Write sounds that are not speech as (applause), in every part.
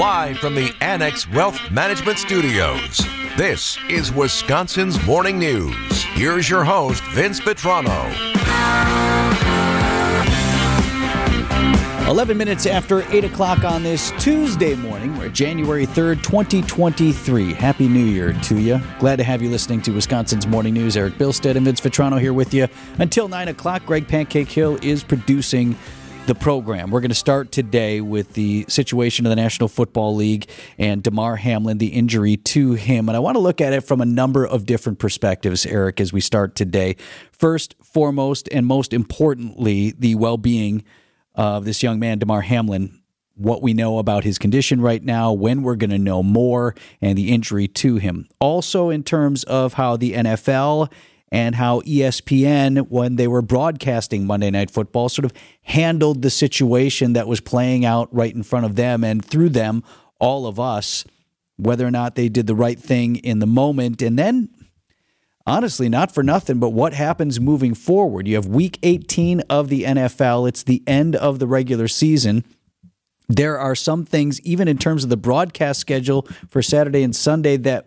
live from the Annex Wealth Management Studios. This is Wisconsin's Morning News. Here's your host, Vince Vitrano. 11 minutes after 8 o'clock on this Tuesday morning. We're January 3rd, 2023. Happy New Year to you. Glad to have you listening to Wisconsin's Morning News. Eric Bilstead and Vince Vitrano here with you until 9 o'clock. Greg Pancake Hill is producing the program. We're going to start today with the situation of the National Football League and Damar Hamlin, the injury to him. And I want to look at it from a number of different perspectives, Eric, as we start today. First, foremost, and most importantly, the well being of this young man, Damar Hamlin, what we know about his condition right now, when we're going to know more, and the injury to him. Also, in terms of how the NFL and how ESPN, when they were broadcasting Monday Night Football, sort of handled the situation that was playing out right in front of them and through them, all of us, whether or not they did the right thing in the moment. And then, honestly, not for nothing, but what happens moving forward? You have week 18 of the NFL, it's the end of the regular season. There are some things, even in terms of the broadcast schedule for Saturday and Sunday, that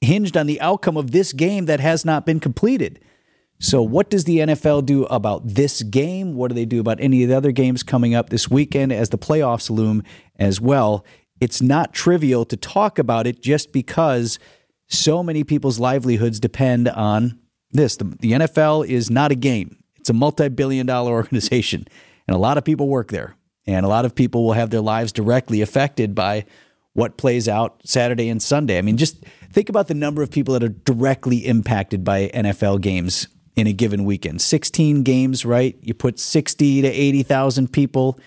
hinged on the outcome of this game that has not been completed. So, what does the NFL do about this game? What do they do about any of the other games coming up this weekend as the playoffs loom as well? It's not trivial to talk about it just because so many people's livelihoods depend on this. The, the NFL is not a game, it's a multi billion dollar (laughs) organization, and a lot of people work there. And a lot of people will have their lives directly affected by what plays out Saturday and Sunday. I mean, just think about the number of people that are directly impacted by NFL games in a given weekend. 16 games, right? You put 60 to 80,000 people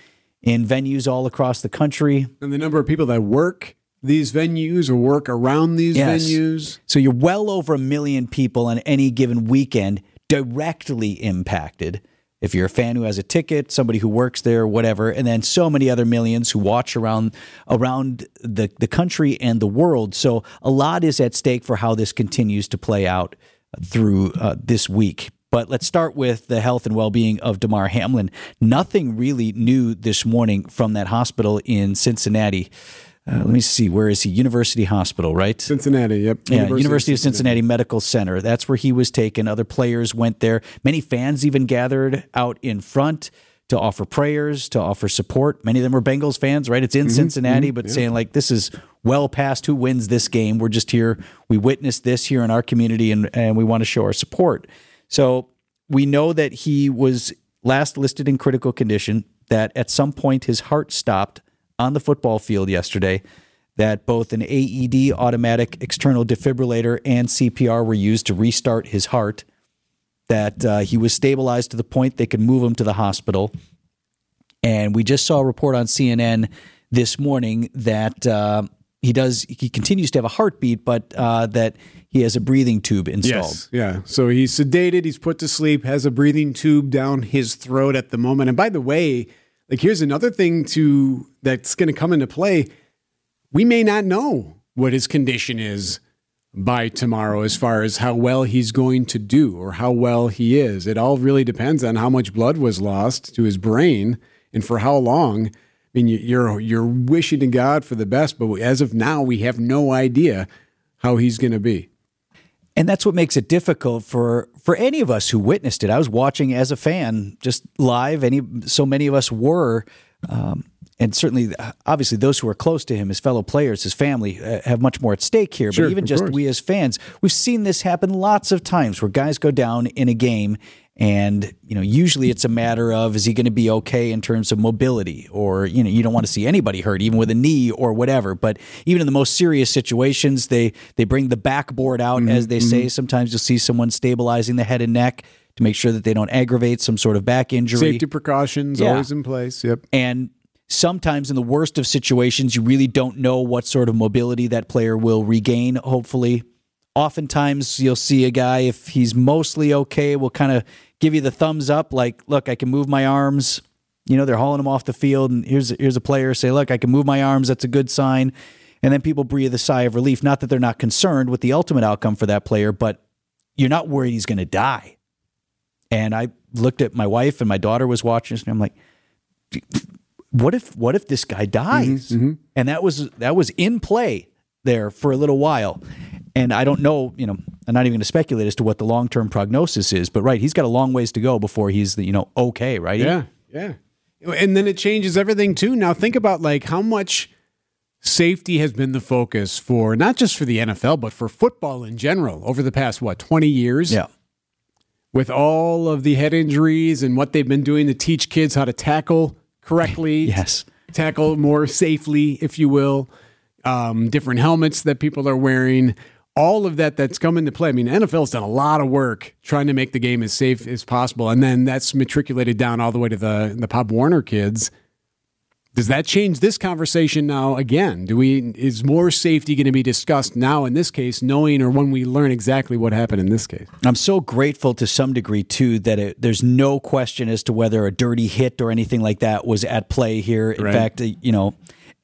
in venues all across the country. And the number of people that work these venues or work around these yes. venues. So you're well over a million people on any given weekend directly impacted if you're a fan who has a ticket, somebody who works there, whatever, and then so many other millions who watch around around the, the country and the world. So a lot is at stake for how this continues to play out through uh, this week. But let's start with the health and well being of Damar Hamlin. Nothing really new this morning from that hospital in Cincinnati. Uh, let me see. Where is he? University Hospital, right? Cincinnati. Yep. Yeah, University, University of Cincinnati. Cincinnati Medical Center. That's where he was taken. Other players went there. Many fans even gathered out in front to offer prayers, to offer support. Many of them were Bengals fans, right? It's in mm-hmm, Cincinnati, mm-hmm, but yeah. saying like this is well past who wins this game. We're just here. We witnessed this here in our community, and and we want to show our support. So we know that he was last listed in critical condition. That at some point his heart stopped on the football field yesterday that both an AED, automatic external defibrillator, and CPR were used to restart his heart. That uh, he was stabilized to the point they could move him to the hospital. And we just saw a report on CNN this morning that uh, he does he continues to have a heartbeat, but uh, that he has a breathing tube installed. Yes, yeah. So he's sedated, he's put to sleep, has a breathing tube down his throat at the moment. And by the way, like here's another thing to that's going to come into play. We may not know what his condition is by tomorrow as far as how well he's going to do or how well he is. It all really depends on how much blood was lost to his brain and for how long. I mean, you're you're wishing to God for the best, but as of now, we have no idea how he's going to be. And that's what makes it difficult for for any of us who witnessed it. I was watching as a fan, just live. Any so many of us were, um, and certainly, obviously, those who are close to him, his fellow players, his family, uh, have much more at stake here. Sure, but even just course. we as fans, we've seen this happen lots of times where guys go down in a game and, you know, usually it's a matter of is he going to be okay in terms of mobility or, you know, you don't want to see anybody hurt, even with a knee or whatever. But even in the most serious situations, they, they bring the backboard out, mm-hmm, as they mm-hmm. say. Sometimes you'll see someone stabilizing the head and neck to make sure that they don't aggravate some sort of back injury. Safety precautions yeah. always in place. Yep. And sometimes in the worst of situations, you really don't know what sort of mobility that player will regain, hopefully oftentimes you'll see a guy if he's mostly okay will kind of give you the thumbs up like look i can move my arms. You know they're hauling him off the field and here's here's a player say look i can move my arms that's a good sign. And then people breathe a sigh of relief. Not that they're not concerned with the ultimate outcome for that player but you're not worried he's going to die. And i looked at my wife and my daughter was watching and i'm like what if what if this guy dies? Mm-hmm, And that was that was in play there for a little while. And I don't know, you know, I'm not even going to speculate as to what the long term prognosis is, but right, he's got a long ways to go before he's you know okay, right? Yeah, yeah. And then it changes everything too. Now think about like how much safety has been the focus for not just for the NFL but for football in general over the past what 20 years. Yeah. With all of the head injuries and what they've been doing to teach kids how to tackle correctly. (laughs) Yes. Tackle more safely, if you will. Um, different helmets that people are wearing all of that that's come into play. I mean, NFL's done a lot of work trying to make the game as safe as possible, and then that's matriculated down all the way to the the Pop Warner kids. Does that change this conversation now again? Do we is more safety going to be discussed now in this case, knowing or when we learn exactly what happened in this case? I'm so grateful to some degree too that it, there's no question as to whether a dirty hit or anything like that was at play here. In Right. fact, uh, you know,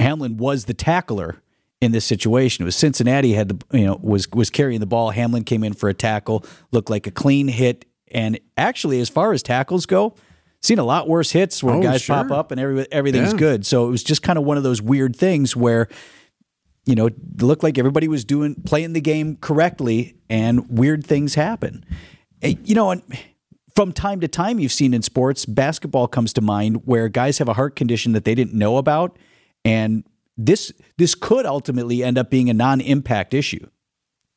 Hamlin was the tackler in this situation. It was Cincinnati had the you know was was carrying the ball. Hamlin came in for a tackle, looked like a clean hit, and actually, as far as tackles go. Seen a lot worse hits where Oh, guys pop up and every, everything's Yeah. good. So it was just kind of one of those weird things where you know, it looked like everybody was doing playing the game correctly, and weird things happen. Eh, You know, and from time to time, you've seen in sports, basketball comes to mind where guys have a heart condition that they didn't know about, and this this could ultimately end up being a non-impact issue.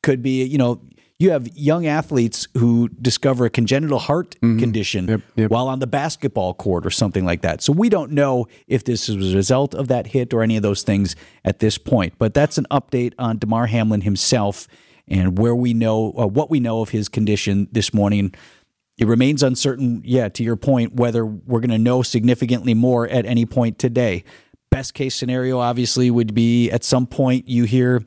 Could be, you know, you have young athletes who discover a congenital heart condition Yep, yep. while on the basketball court or something like that. So we don't know if this is a result of that hit or any of those things at this point. But that's an update on Damar Hamlin himself and where we know uh, what we know of his condition this morning. It remains uncertain, yeah, to your point, whether we're going to know significantly more at any point today. Best case scenario, obviously, would be at some point you hear,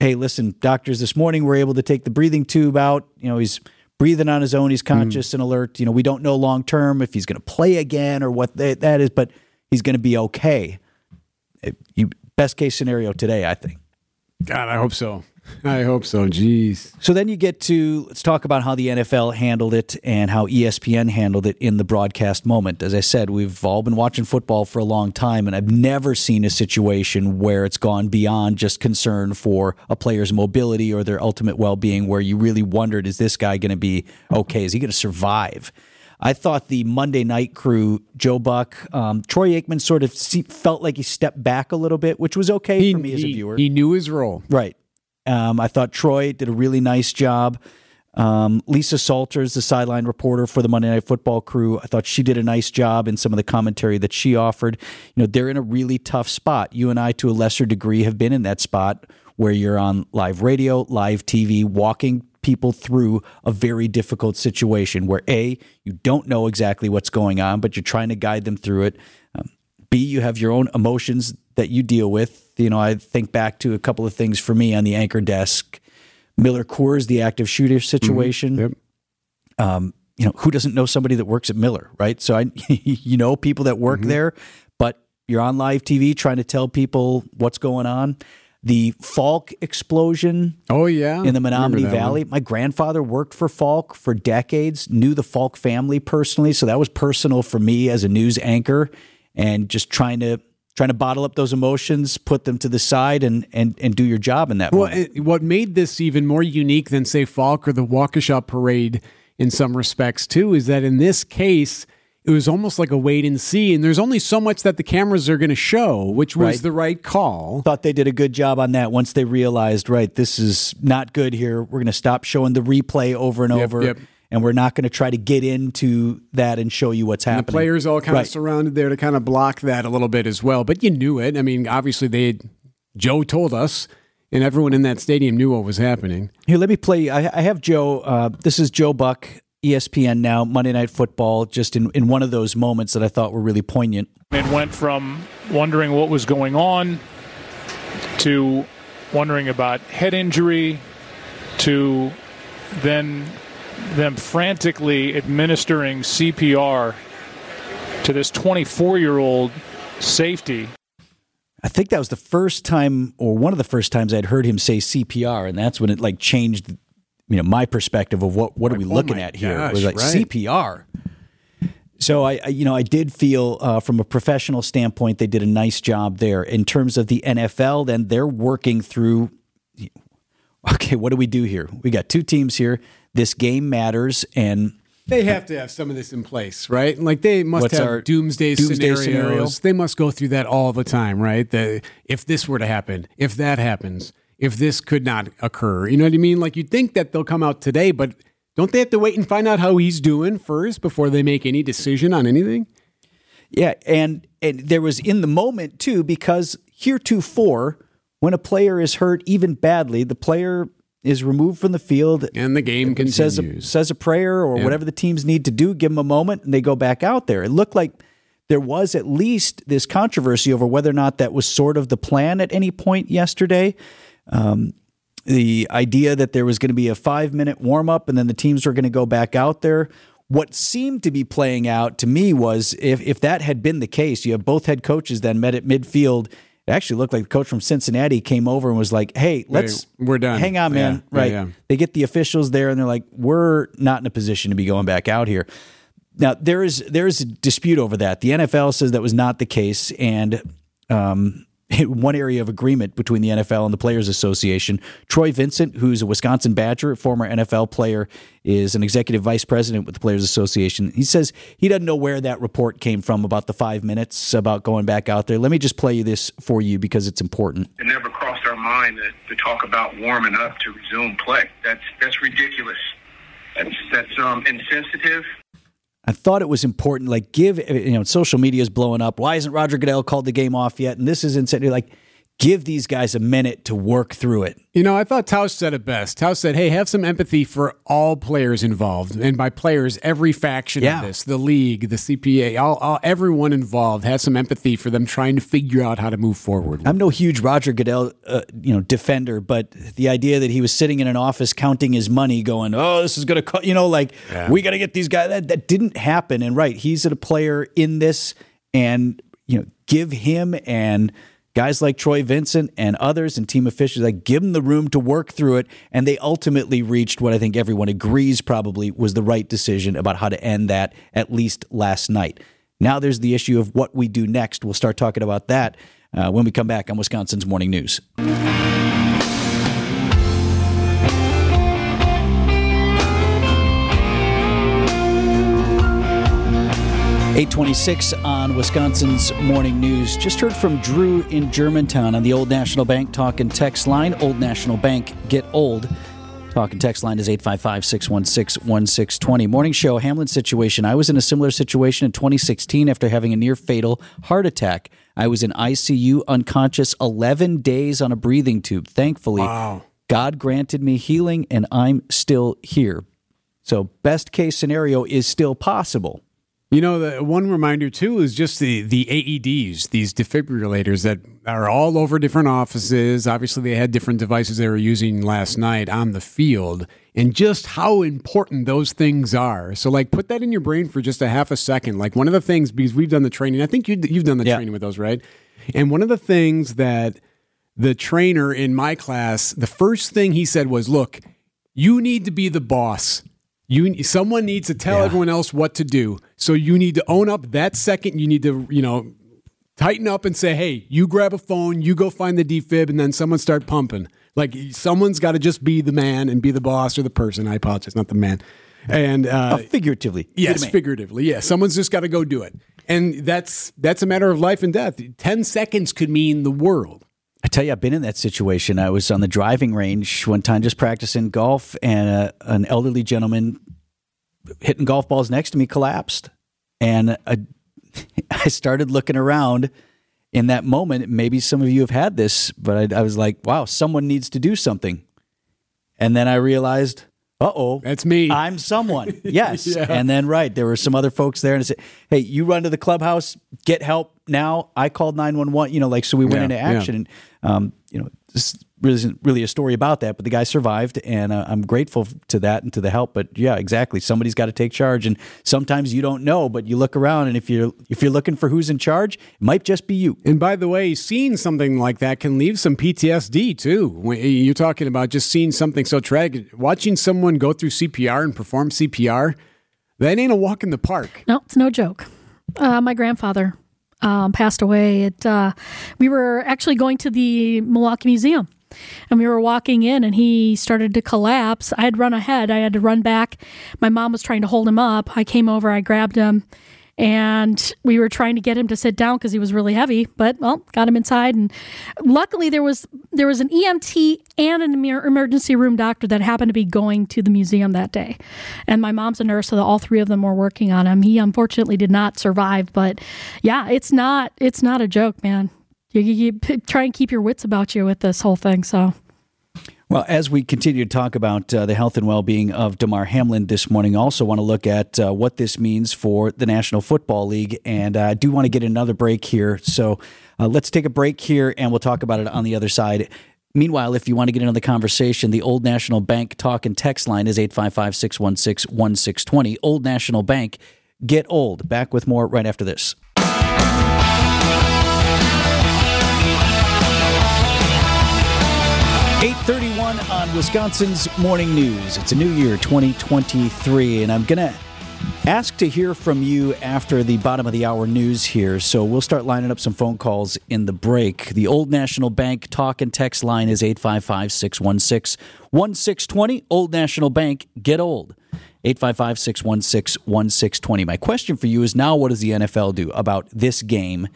hey, listen, doctors this morning were able to take the breathing tube out. You know, he's breathing on his own, he's conscious and alert. You know, we don't know long term if he's going to play again or what that that is, but he's going to be okay. It- you, best case scenario today, I think. God, I hope so. (laughs) I hope so. Jeez. So then you get to let's talk about how the NFL handled it and how ESPN handled it in the broadcast moment. As I said, we've all been watching football for a long time, and I've never seen a situation where it's gone beyond just concern for a player's mobility or their ultimate well being, where you really wondered, is this guy going to be okay? Is he going to survive? I thought the Monday night crew, Joe Buck, um, Troy Aikman sort of felt like he stepped back a little bit, which was okay for me as a he- viewer. he knew his role. Right. Um, I thought Troy did a really nice job. Um, Lisa Salters, the sideline reporter for the Monday Night Football crew, I thought she did a nice job in some of the commentary that she offered. You know, they're in a really tough spot. You and I, to a lesser degree, have been in that spot where you're on live radio, live TV, walking people through a very difficult situation where A, you don't know exactly what's going on, but you're trying to guide them through it. Um, B, you have your own emotions that you deal with. You know, I think back to a couple of things for me on the anchor desk. Miller Coors, the active shooter situation. Yep. Um, you know, who doesn't know somebody that works at Miller, right? So I, (laughs) you know, people that work there, but you're on live TV trying to tell people what's going on. The Falk explosion Oh yeah. in the Menominee that one. Valley. My grandfather worked for Falk for decades, knew the Falk family personally, so that was personal for me as a news anchor and just trying to trying to bottle up those emotions, put them to the side and and and do your job in that Well, it, what made this even more unique than say Falk or the Waukesha Parade in some respects too is that in this case it was almost like a wait and see, and there's only so much that the cameras are going to show, which was Right. the right call. Thought they did a good job on that once they realized, right, this is not good here. We're going to stop showing the replay over and Yep, over. yep. And we're not going to try to get into that and show you what's happening. The players all kind Right. of surrounded there to kind of block that a little bit as well, but you knew it. I mean, obviously they had, Joe told us, and everyone in that stadium knew what was happening. Here, let me play. I, I have Joe. Uh, this is Joe Buck, ESPN now, Monday Night Football, just in, in one of those moments that I thought were really poignant. It went from wondering what was going on to wondering about head injury to then them frantically administering CPR to this 24 year old safety I think that was the first time, or one of the first times I'd heard him say CPR, and that's when it like changed, you know, my perspective of what what are we oh looking my at here. it was like right. CPR. So I, I, you know, I did feel uh, from a professional standpoint they did a nice job there. In terms of the NFL, then they're working through. Okay, what do we do here? We got two teams here. This game matters, and they have to have some of this in place, right? Like they must What's have doomsday, doomsday scenarios. scenario? They must go through that all the time, right? The if this were to happen, if that happens, if this could not occur, you know what I mean? Like you'd think that they'll come out today, but don't they have to wait and find out how he's doing first before they make any decision on anything? Yeah, and and there was in the moment too because heretofore, when a player is hurt even badly, the player is removed from the field And the game says a, continues. says a prayer or Yeah. whatever the teams need to do, give them a moment, and they go back out there. It looked like there was at least this controversy over whether or not that was sort of the plan at any point yesterday. Um, the idea that there was going to be a five minute warm up and then the teams were going to go back out there. What seemed to be playing out to me was if, if that had been the case, you have both head coaches then met at midfield. It actually looked like the coach from Cincinnati came over and was like, "Hey, let's we're done. Hang on, man. Yeah, yeah, right? yeah. They get the officials there, and they're like, "We're not in a position to be going back out here." Now there is there is a dispute over that. The NFL says that was not the case, and um, (laughs) one area of agreement between the NFL and the Players Association. Troy Vincent, who's a Wisconsin Badger, former NFL player, is an executive vice president with the Players Association. He says he doesn't know where that report came from about the five minutes about going back out there. Let me just play you this for you because it's important. it never crossed our mind to, to talk about warming up to resume play. That's that's ridiculous. That's that's um, insensitive. I thought it was important. Like, give you know, social media is blowing up. Why isn't Roger Goodell called the game off yet? And this is insane. Like, give these guys a minute to work through it. You know, I thought Tausch said it best. Tausch said, "Hey, have some empathy for all players involved, and by players, every faction Yeah. of this, the league, the CPA, all, all everyone involved. Have some empathy for them trying to figure out how to move forward." I'm no huge Roger Goodell, uh, you know, defender, but the idea that he was sitting in an office counting his money, going, "Oh, this is going to, co-, you know, like we got to get these guys." That that didn't happen. And right, he's a player in this, and you know, give him and guys like Troy Vincent and others and team officials like give them the room to work through it. And they ultimately reached what I think everyone agrees probably was the right decision about how to end that at least last night. Now there's the issue of what we do next. We'll start talking about that uh, when we come back on Wisconsin's Morning News. Eight twenty-six on Wisconsin's Morning News. Just heard from Drew in Germantown on the Old National Bank talk and text line. Old National Bank, get old. Talk and text line is 855 616 1620. Morning show, Hamlin situation. I was in a similar situation in 2016 after having a near fatal heart attack. I was in ICU unconscious 11 days on a breathing tube. Thankfully, God granted me healing and I'm still here. So, best case scenario is still possible. You know, the one reminder too is just the the AEDs, these defibrillators that are all over different offices. Obviously, they had different devices they were using last night on the field, and just how important those things are. So, like, put that in your brain for just a half a second. Like, one of the things because we've done the training. I think you you've done the Yeah. training with those, right? And one of the things that the trainer in my class, the first thing he said was, "Look, you need to be the boss." You someone needs to tell everyone else what to do. So you need to own up that second. You need to, you know, tighten up and say, "Hey, you grab a phone, you go find the defib, and then someone start pumping." Like someone's got to just be the man and be the boss or the person. I apologize, not the man. And uh, Uh, figuratively. yes, figuratively, yeah. Someone's just got to go do it, and that's that's a matter of life and death. Ten seconds could mean the world. I tell you, I've been in that situation. I was on the driving range one time just practicing golf, and uh, an elderly gentleman hitting golf balls next to me collapsed. And I, (laughs) I started looking around in that moment. Maybe some of you have had this, but I, I was like, wow, someone needs to do something. And then I realized, uh oh, That's me. I'm someone. (laughs) Yes. Yeah. And then, right, there were some other folks there and I said, hey, you run to the clubhouse, get help now. I called 911, you know, like, so we went Yeah, into yeah. action. And, um, you know, this really isn't really a story about that, but the guy survived and uh, I'm grateful to that and to the help. But yeah, exactly. Somebody's got to take charge. And sometimes you don't know, but you look around and if you're, if you're looking for who's in charge, it might just be you. And by the way, seeing something like that can leave some PTSD too. When you're talking about just seeing something so tragic, watching someone go through CPR and perform CPR, That ain't a walk in the park. No, it's no joke. Uh, my grandfather um, passed away. It, uh, we were actually going to the Milwaukee Museum. And we were walking in, and he started to collapse. I had run ahead. I had to run back. My mom was trying to hold him up. I came over. I grabbed him, and we were trying to get him to sit down because he was really heavy but well got him inside. And luckily there was there was an emt and an emergency room doctor that happened to be going to the museum that day. And my mom's a nurse so all three of them were working on him. He unfortunately did not survive but yeah it's not it's not a joke man. You, you, you try and keep your wits about you with this whole thing so well, as we continue to talk about uh, the health and well being of Damar Hamlin this morning, I also want to look at uh, what this means for the National Football League. And I do want to get another break here. So uh, let's take a break here and we'll talk about it on the other side. Meanwhile, if you want to get into the conversation, the Old National Bank talk and text line is 855 616 1620. Old National Bank, get old. Back with more right after this. 831 on Wisconsin's Morning News. It's a new year, 2023, and I'm going to ask to hear from you after the bottom of the hour news here. So we'll start lining up some phone calls in the break. The Old National Bank talk and text line is 855 616 1620. Old National Bank, get old. 855 616 1620. My question for you is now what does the NFL do about this game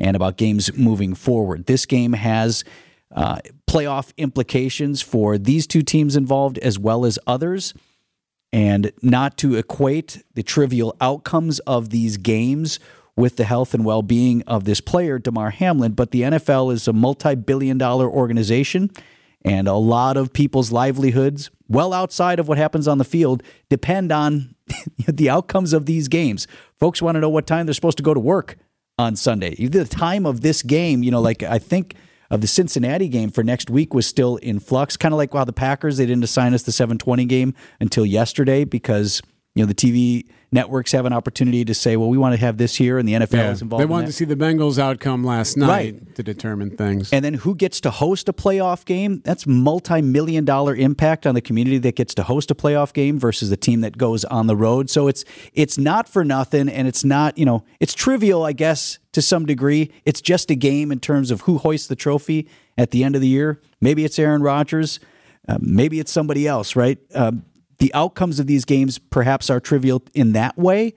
and about games moving forward? This game has uh, playoff implications for these two teams involved as well as others, and not to equate the trivial outcomes of these games with the health and well being of this player, Damar Hamlin. But the NFL is a multi billion dollar organization, and a lot of people's livelihoods, well outside of what happens on the field, depend on (laughs) the outcomes of these games. Folks want to know what time they're supposed to go to work on Sunday. The time of this game, you know, like I think of the Cincinnati game for next week was still in flux. Kind of like how the Packers they didn't assign us the 720 game until yesterday because you know the TV networks have an opportunity to say, well, we want to have this here, and the NFL yeah, is involved. They wanted in to see the Bengals outcome last night right. to determine things. And then who gets to host a playoff game? That's multi-million dollar impact on the community that gets to host a playoff game versus the team that goes on the road. So it's it's not for nothing, and it's not you know it's trivial, I guess, to some degree. It's just a game in terms of who hoists the trophy at the end of the year. Maybe it's Aaron Rodgers. Uh, maybe it's somebody else, right? Um, the outcomes of these games perhaps are trivial in that way,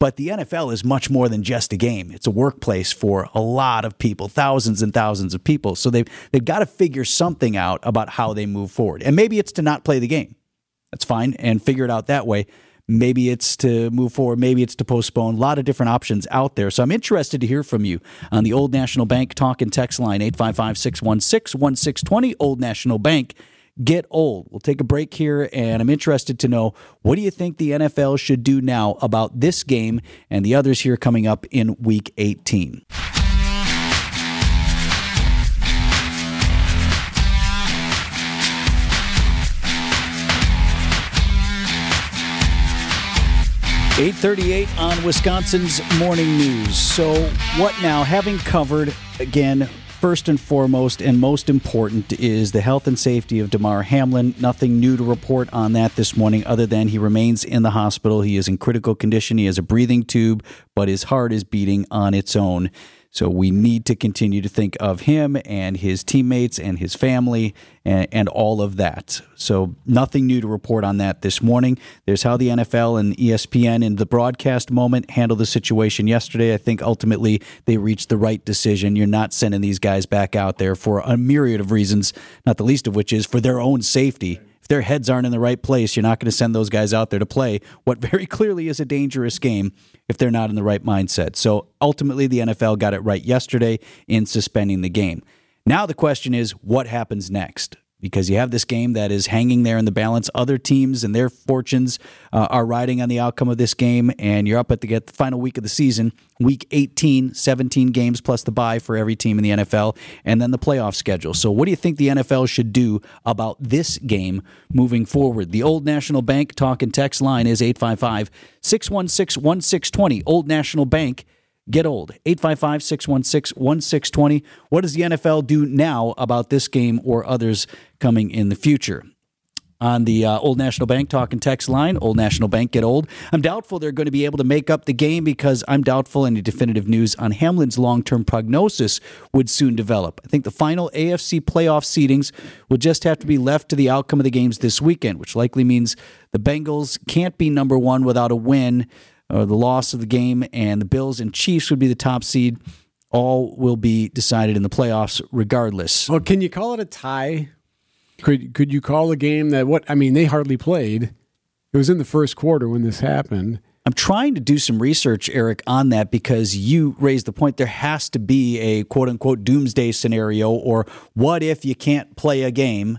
but the NFL is much more than just a game. It's a workplace for a lot of people, thousands and thousands of people. So they've they've got to figure something out about how they move forward. And maybe it's to not play the game. That's fine and figure it out that way. Maybe it's to move forward. Maybe it's to postpone. A lot of different options out there. So I'm interested to hear from you on the Old National Bank talk and text line 855 616 1620. Old National Bank get old. We'll take a break here, and I'm interested to know what do you think the NFL should do now about this game and the others here coming up in Week 18. Eight thirty-eight on Wisconsin's morning news. So, what now? Having covered again First and foremost, and most important, is the health and safety of Damar Hamlin. Nothing new to report on that this morning, other than he remains in the hospital. He is in critical condition. He has a breathing tube, but his heart is beating on its own. So we need to continue to think of him and his teammates and his family and, and, all of that. So nothing new to report on that this morning. There's how the NFL and ESPN in the broadcast moment handled the situation yesterday. I think ultimately they reached the right decision. You're not sending these guys back out there for a myriad of reasons, not the least of which is for their own safety their heads aren't in the right place, you're not going to send those guys out there to play what very (laughs) clearly is a dangerous game if they're not in the right mindset. So ultimately, the NFL got it right yesterday in suspending the game. Now the question is, what happens next? Because you have this game that is hanging there in the balance. Other teams and their fortunes uh, are riding on the outcome of this game, and you're up at the, get the final week of the season, week 18, 17 games plus the bye for every team in the NFL, and then the playoff schedule. So, what do you think the NFL should do about this game moving forward? The Old National Bank talk and text line is 855 616 1620. Old National Bank get old. 855 616 1620. What does the NFL do now about this game or others coming in the future? on the uh, Old National Bank talk and text line. Old National Bank get old. I'm doubtful they're going to be able to make up the game because I'm doubtful any definitive news on Hamlin's long term prognosis would soon develop. I think the final AFC playoff seedings will just have to be left to the outcome of the games this weekend, which likely means the Bengals can't be number one without a win or the loss of the game, and the Bills and Chiefs would be the top seed. All will be decided in the playoffs regardless. Well, can you call it a tie? Could could you call a game that what I mean, they hardly played. It was in the first quarter when this happened. I'm trying to do some research, Eric, on that because you raised the point there has to be a quote unquote doomsday scenario or what if you can't play a game?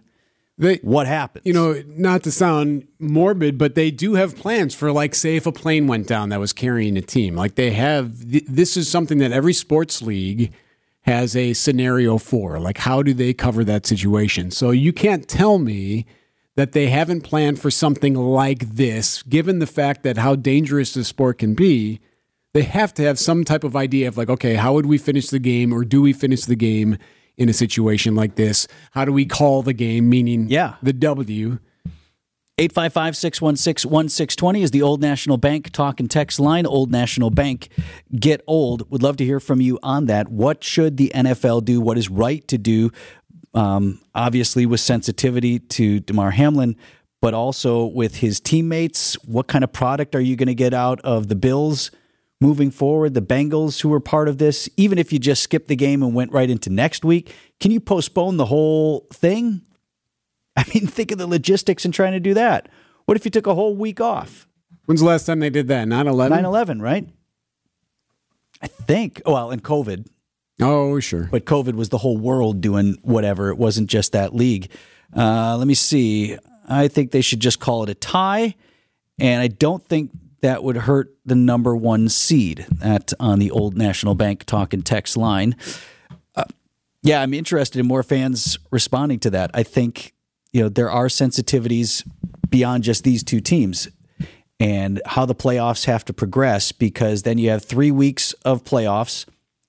They, what happens? You know, not to sound morbid, but they do have plans for, like, say, if a plane went down that was carrying a team. Like, they have, this is something that every sports league has a scenario for. Like, how do they cover that situation? So you can't tell me that they haven't planned for something like this, given the fact that how dangerous the sport can be. They have to have some type of idea of, like, okay, how would we finish the game, or do we finish the game? In a situation like this? How do we call the game, meaning yeah. the W? 855 616 1620 is the Old National Bank talk and text line. Old National Bank, get old. Would love to hear from you on that. What should the NFL do? What is right to do? Um, obviously, with sensitivity to Damar Hamlin, but also with his teammates. What kind of product are you going to get out of the Bills? Moving forward, the Bengals who were part of this, even if you just skipped the game and went right into next week, can you postpone the whole thing? (laughs) I mean, think of the logistics in trying to do that. What if you took a whole week off? When's the last time they did that? 9 11? 9 11, right? I think. Well, and COVID. Oh, sure. But COVID was the whole world doing whatever. It wasn't just that league. Uh, let me see. I think they should just call it a tie. And I don't think that would hurt the number one seed at on the old National Bank talk and text line. Uh, yeah, I'm interested in more fans responding to that. I think you know there are sensitivities beyond just these two teams and how the playoffs have to progress because then you have three weeks of playoffs.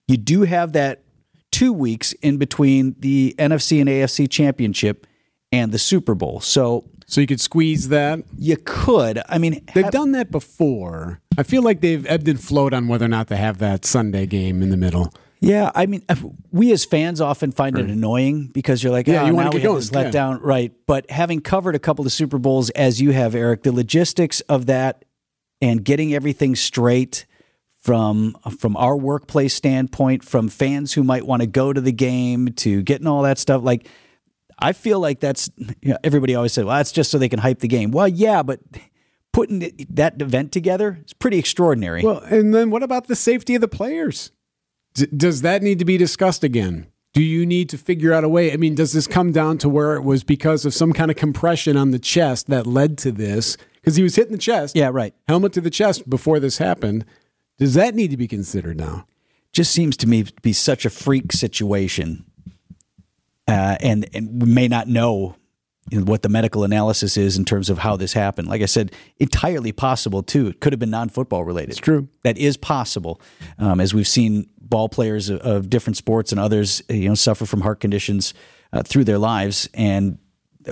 You do have that two weeks in between the NFC and AFC championship and the Super Bowl. So so you could squeeze that? You could. I mean, they've have, done that before. I feel like they've ebbed and flowed on whether or not to have that Sunday game in the middle. Yeah, I mean, we as fans often find right. it annoying because you're like, yeah, oh, you want to get going. let yeah. down, right? But having covered a couple of Super Bowls as you have, Eric, the logistics of that and getting everything straight from from our workplace standpoint, from fans who might want to go to the game, to getting all that stuff, like I feel like that's you know, everybody always said, well, that's just so they can hype the game. Well, yeah, but putting that event together is pretty extraordinary. Well, and then what about the safety of the players? D- does that need to be discussed again? Do you need to figure out a way? I mean, does this come down to where it was because of some kind of compression on the chest that led to this? Because he was hitting the chest. Yeah, right. Helmet to the chest before this happened. Does that need to be considered now? Just seems to me to be such a freak situation uh, and and we may not know you know, what the medical analysis is in terms of how this happened. Like I said, entirely possible too. It could have been non-football related. It's true. That is possible, um, as we've seen ball players of, of, different sports and others, you know, suffer from heart conditions uh, through their lives, and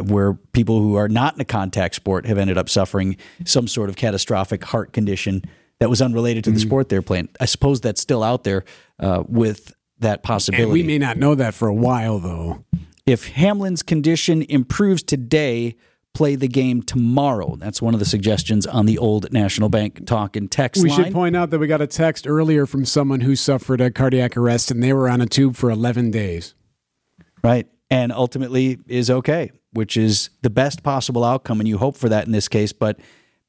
where people who are not in a contact sport have ended up suffering some sort of catastrophic heart condition that was unrelated to mm-hmm. the sport they're playing. I suppose that's still out there uh, with that possibility. And we may not know that for a while, though. If Hamlin's condition improves today, play the game tomorrow. That's one of the suggestions on the old National Bank talk and text we line. should point out that we got a text earlier from someone who suffered a cardiac arrest and they were on a tube for 11 days. Right. And ultimately is okay, which is the best possible outcome. And you hope for that in this case, but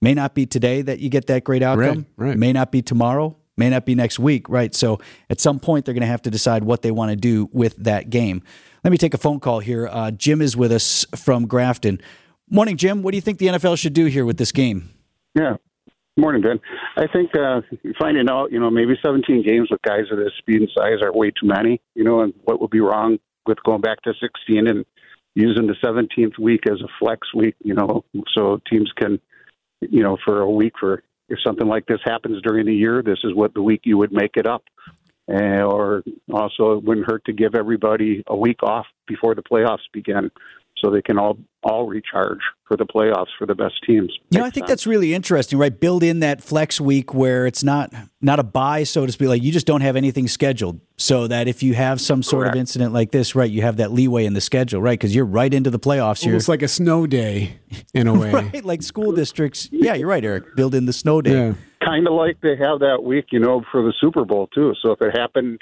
may not be today that you get that great outcome. Right, right. May not be tomorrow may not be next week, right? So at some point, they're going to have to decide what they want to do with that game. Let me take a phone call here. Uh, Jim is with us from Grafton. Morning, Jim. What do you think the NFL should do here with this game? Yeah. Morning, Ben. I think uh, finding out, you know, maybe 17 games with guys of this speed and size are way too many, you know, and what would be wrong with going back to 16 and using the 17th week as a flex week, you know, so teams can, you know, for a week for if something like this happens during the year, this is what the week you would make it up. Eh, or also, it wouldn't hurt to give everybody a week off before the playoffs begin. So they can all all recharge for the playoffs for the best teams. You know, I think that's really interesting, right? Build in that flex week where it's not not a bye, so to speak. Like you just don't have anything scheduled, so that if you have some sort Correct. of incident like this, right, you have that leeway in the schedule, right? Because you're right into the playoffs. You're like a snow day in a (laughs) way. right, like school districts. Yeah, you're right, Eric. Build in the snow day. Yeah. kind of like they have that week, you know, for the Super Bowl too. So if it happened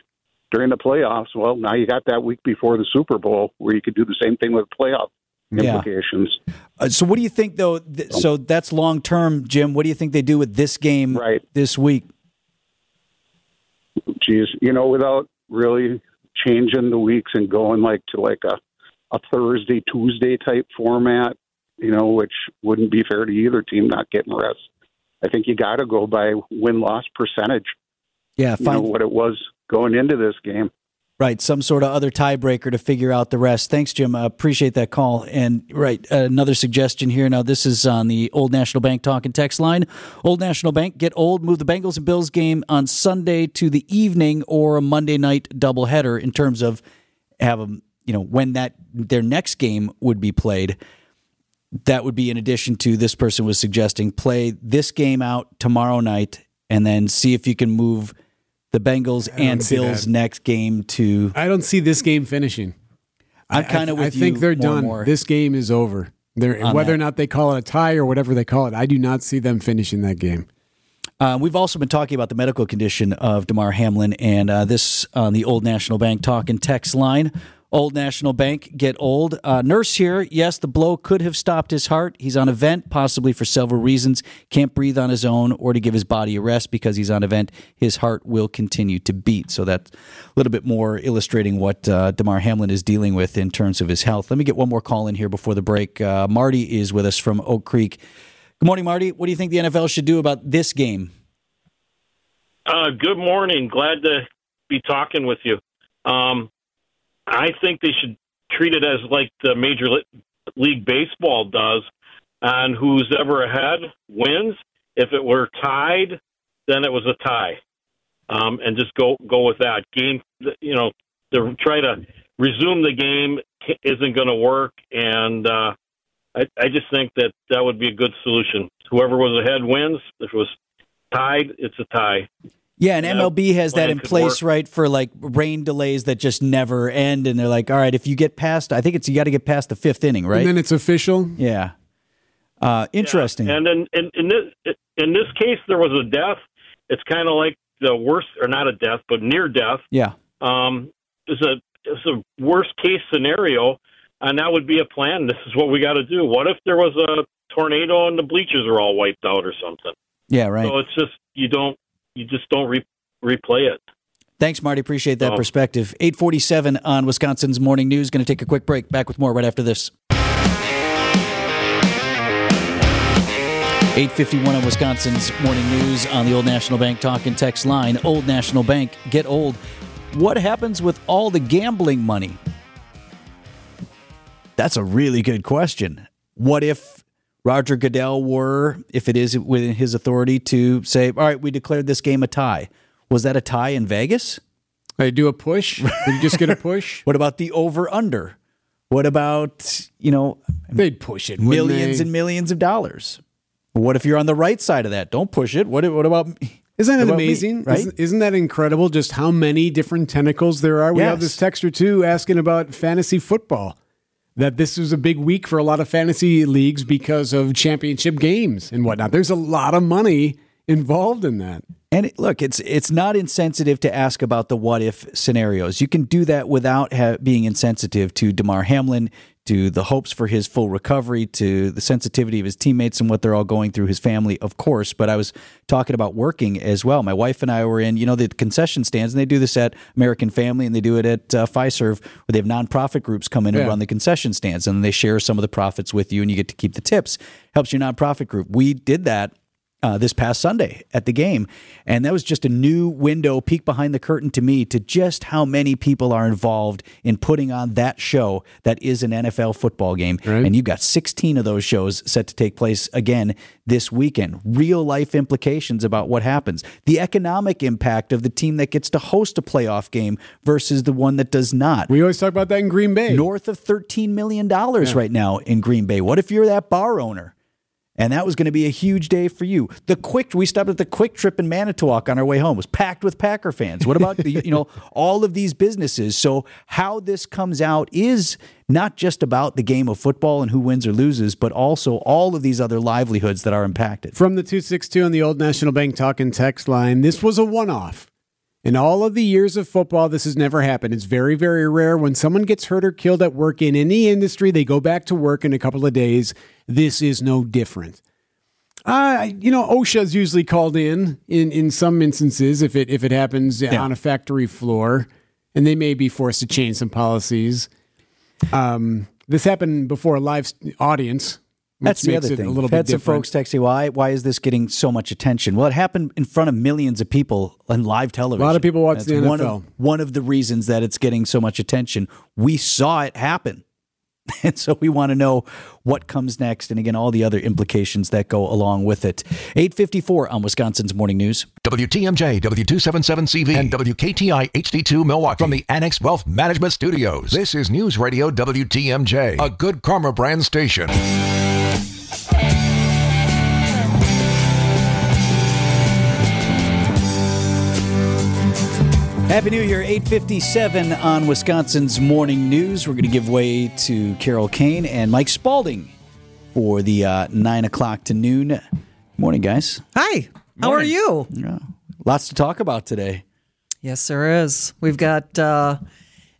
during the playoffs, well, now you got that week before the Super Bowl where you could do the same thing with playoff Yeah. implications. Uh, so, what do you think, though? Th- so that's long term, Jim. What do you think they do with this game Right. this week? Geez, you know, without really changing the weeks and going like to like a a Thursday Tuesday type format, you know, which wouldn't be fair to either team not getting rest. I think you got to go by win loss percentage. Yeah, You know find what it was going into this game. right some sort of other tiebreaker to figure out the rest. Thanks, Jim. I appreciate that call. And right, another suggestion here. Now, this is on the Old National Bank talk and text line. Old National Bank, get old. Move the Bengals and Bills game on Sunday to the evening or a Monday night doubleheader in terms of have them. You know when that their next game would be played. That would be in addition to this person was suggesting play this game out tomorrow night and then see if you can move the Bengals and Bills that. next game to. I don't see this game finishing. I'm kind of with I think you they're more done. more. This game is over. They're, whether that. or not they call it a tie or whatever they call it, I do not see them finishing that game. Uh, we've also been talking about the medical condition of Damar Hamlin, and uh, this on the Old National Bank talk and text line. Old National Bank, get old. Uh, nurse here. Yes, the blow could have stopped his heart. He's on a vent, possibly for several reasons. Can't breathe on his own or to give his body a rest because he's on a vent. His heart will continue to beat. So that's a little bit more illustrating what uh, Damar Hamlin is dealing with in terms of his health. Let me get one more call in here before the break. Uh, Marty is with us from Oak Creek. Good morning, Marty. What do you think the NFL should do about this game? Uh, good morning. Glad to be talking with you. Um, I think they should treat it as like the Major League Baseball does, and who's ever ahead wins. If it were tied, then it was a tie, um, and just go go with that game. You know, to try to resume the game isn't going to work, and uh, I, I just think that that would be a good solution. Whoever was ahead wins. If it was tied, it's a tie. Yeah, and MLB has that in place, work. right, for like rain delays that just never end. And they're like, all right, if you get past, I think it's you got to get past the fifth inning, right? And then it's official. yeah. Uh, interesting. And then in, in this in this case, there was a death. It's kind of like the worst, or not a death, but near death. yeah. Um, it's a it's a worst case scenario, and that would be a plan. This is what we got to do. What if there was a tornado and the bleachers are all wiped out or something? Yeah, right. So it's just you don't you just don't re- replay it. Thanks, Marty. Appreciate that Oh. perspective. 847 on Wisconsin's Morning News. Going to take a quick break. Back with more right after this. 851 on Wisconsin's Morning News on the Old National Bank talk and text line. Old National Bank, get old. What happens with all the gambling money? That's a really good question. What if Roger Goodell were, if it is within his authority to say, all right, we declared this game a tie? Was that a tie in Vegas? They do a push. Did you just get a push? (laughs) What about the over under? What about, you know, They'd push it. millions and millions of dollars? What if you're on the right side of that? Don't push it. What, what about Isn't that about me, amazing? right? Isn't, isn't that incredible? Just how many different tentacles there are. We have this texture too asking about fantasy football. That this was a big week for a lot of fantasy leagues because of championship games and whatnot. There's a lot of money involved in that. And look, it's it's not insensitive to ask about the what if scenarios. You can do that without ha- being insensitive to Damar Hamlin, to the hopes for his full recovery, to the sensitivity of his teammates and what they're all going through, his family, of course. But I was talking about working as well. My wife and I were in, you know, the concession stands, and they do this at American Family, and they do it at uh, Fiserv, where they have nonprofit groups come in and run the concession stands, and they share some of the profits with you, and you get to keep the tips. Helps your nonprofit group. We did that uh, this past Sunday at the game. And that was just a new window, peek behind the curtain to me to just how many people are involved in putting on that show that is an NFL football game. Right. And you've got 16 of those shows set to take place again this weekend. Real life implications about what happens. The economic impact of the team that gets to host a playoff game versus the one that does not. We always talk about that in Green Bay. North of $13 million right now in Green Bay. What if you're that bar owner? And that was going to be a huge day for you. The quick, we stopped at the Kwik Trip in Manitowoc on our way home. Was packed with Packer fans. What about the, (laughs) you know all of these businesses? So how this comes out is not just about the game of football and who wins or loses, but also all of these other livelihoods that are impacted. From the 262 on the Old National Bank talk and text line, this was a one off. In all of the years of football, this has never happened. It's very, very rare. When someone gets hurt or killed at work in any industry, they go back to work in a couple of days. This is no different. Uh, you know, OSHA's usually called in in, in some instances if it if it happens on a factory floor, and they may be forced to change some policies. Um, this happened before a live audience. Which That's the other thing. A little I've bit had some different. folks texting, why why is this getting so much attention? Well, it happened in front of millions of people on live television. A lot of people watch the One NFL. of, one of the reasons that it's getting so much attention. We saw it happen. (laughs) And so we want to know what comes next, and again, all the other implications that go along with it. 854 on Wisconsin's Morning News. WTMJ, W277CV, and WKTI HD2 Milwaukee from the Annex Wealth Management Studios. This is News Radio WTMJ, a good karma brand station. Happy New Year, 857 on Wisconsin's Morning News. We're going to give way to Carol Kane and Mike Spalding for the uh, 9 o'clock to noon. Morning, guys. Hi, how are you? Yeah. Lots to talk about today. Yes, there is. We've got, uh,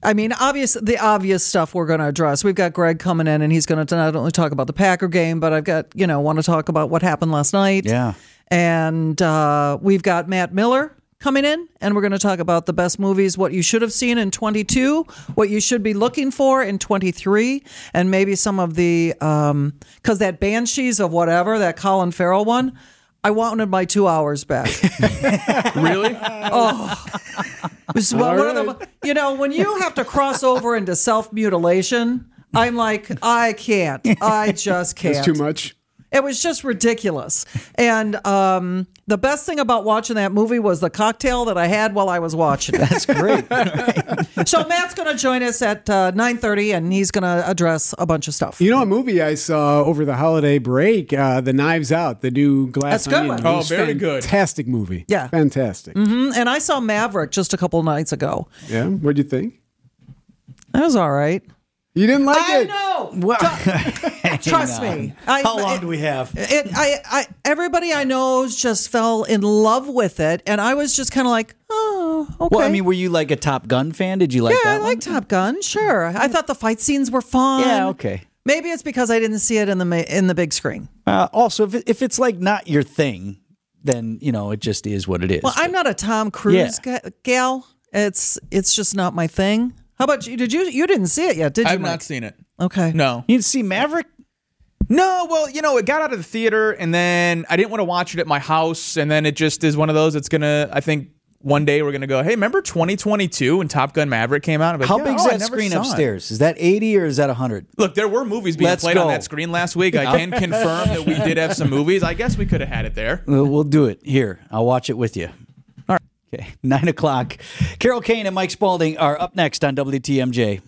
I mean, obvious the obvious stuff we're going to address. We've got Greg coming in, and he's going to not only talk about the Packer game, but I've got, you know, want to talk about what happened last night. Yeah. And uh, we've got Matt Miller coming in, and we're going to talk about the best movies, what you should have seen in 22, what you should be looking for in 23, and maybe some of the, because that Banshees of whatever, that Colin Farrell one, I wanted my two hours back. (laughs) Really? (laughs) One of the, you know, when you have to cross over into self mutilation, I'm like, I can't. I just can't. That's too much. It was just ridiculous. And um, the best thing about watching that movie was the cocktail that I had while I was watching it. That's great. (laughs) so Matt's going to join us at uh, 9.30, and he's going to address a bunch of stuff. You know, a movie I saw over the holiday break, uh, The Knives Out, the new Glass That's a good Onion. one. Oh, was very good. Fantastic movie. Yeah. Fantastic. Mm, And I saw Maverick just a couple nights ago. Yeah. What'd you think? That was all right. You didn't like I it? I know. (laughs) Trust me. I, How long it- do we have? it I, I everybody I know just fell in love with it, and I was just kind of like, oh, okay. Well, I mean, were you like a Top Gun fan? Did you like yeah, that I one? like Top Gun. Sure, I thought the fight scenes were fun. Yeah, okay. Maybe it's because I didn't see it in the in the big screen. Uh, also, if, it, if it's like not your thing, then, you know, it just is what it is. Well, I'm not a Tom Cruise ga- gal. It's it's just not my thing. How about you? Did you you didn't see it yet? Did you? I've Mike? not seen it. Okay. No. you didn't see Maverick? No, well, you know, it got out of the theater and then I didn't want to watch it at my house. And then it just is one of those, it's going to, I think one day we're going to go, hey, remember 2022 when Top Gun Maverick came out? Like, How yeah, big's oh, that screen upstairs? Is that 80 or is that 100? Look, there were movies being Let's played go. on that screen last week. I can (laughs) confirm that we did have some movies. I guess we could have had it there. We'll, we'll do it. Here, I'll watch it with you. All right. Okay. (laughs) Nine o'clock. Carol Kane and Mike Spalding are up next on WTMJ.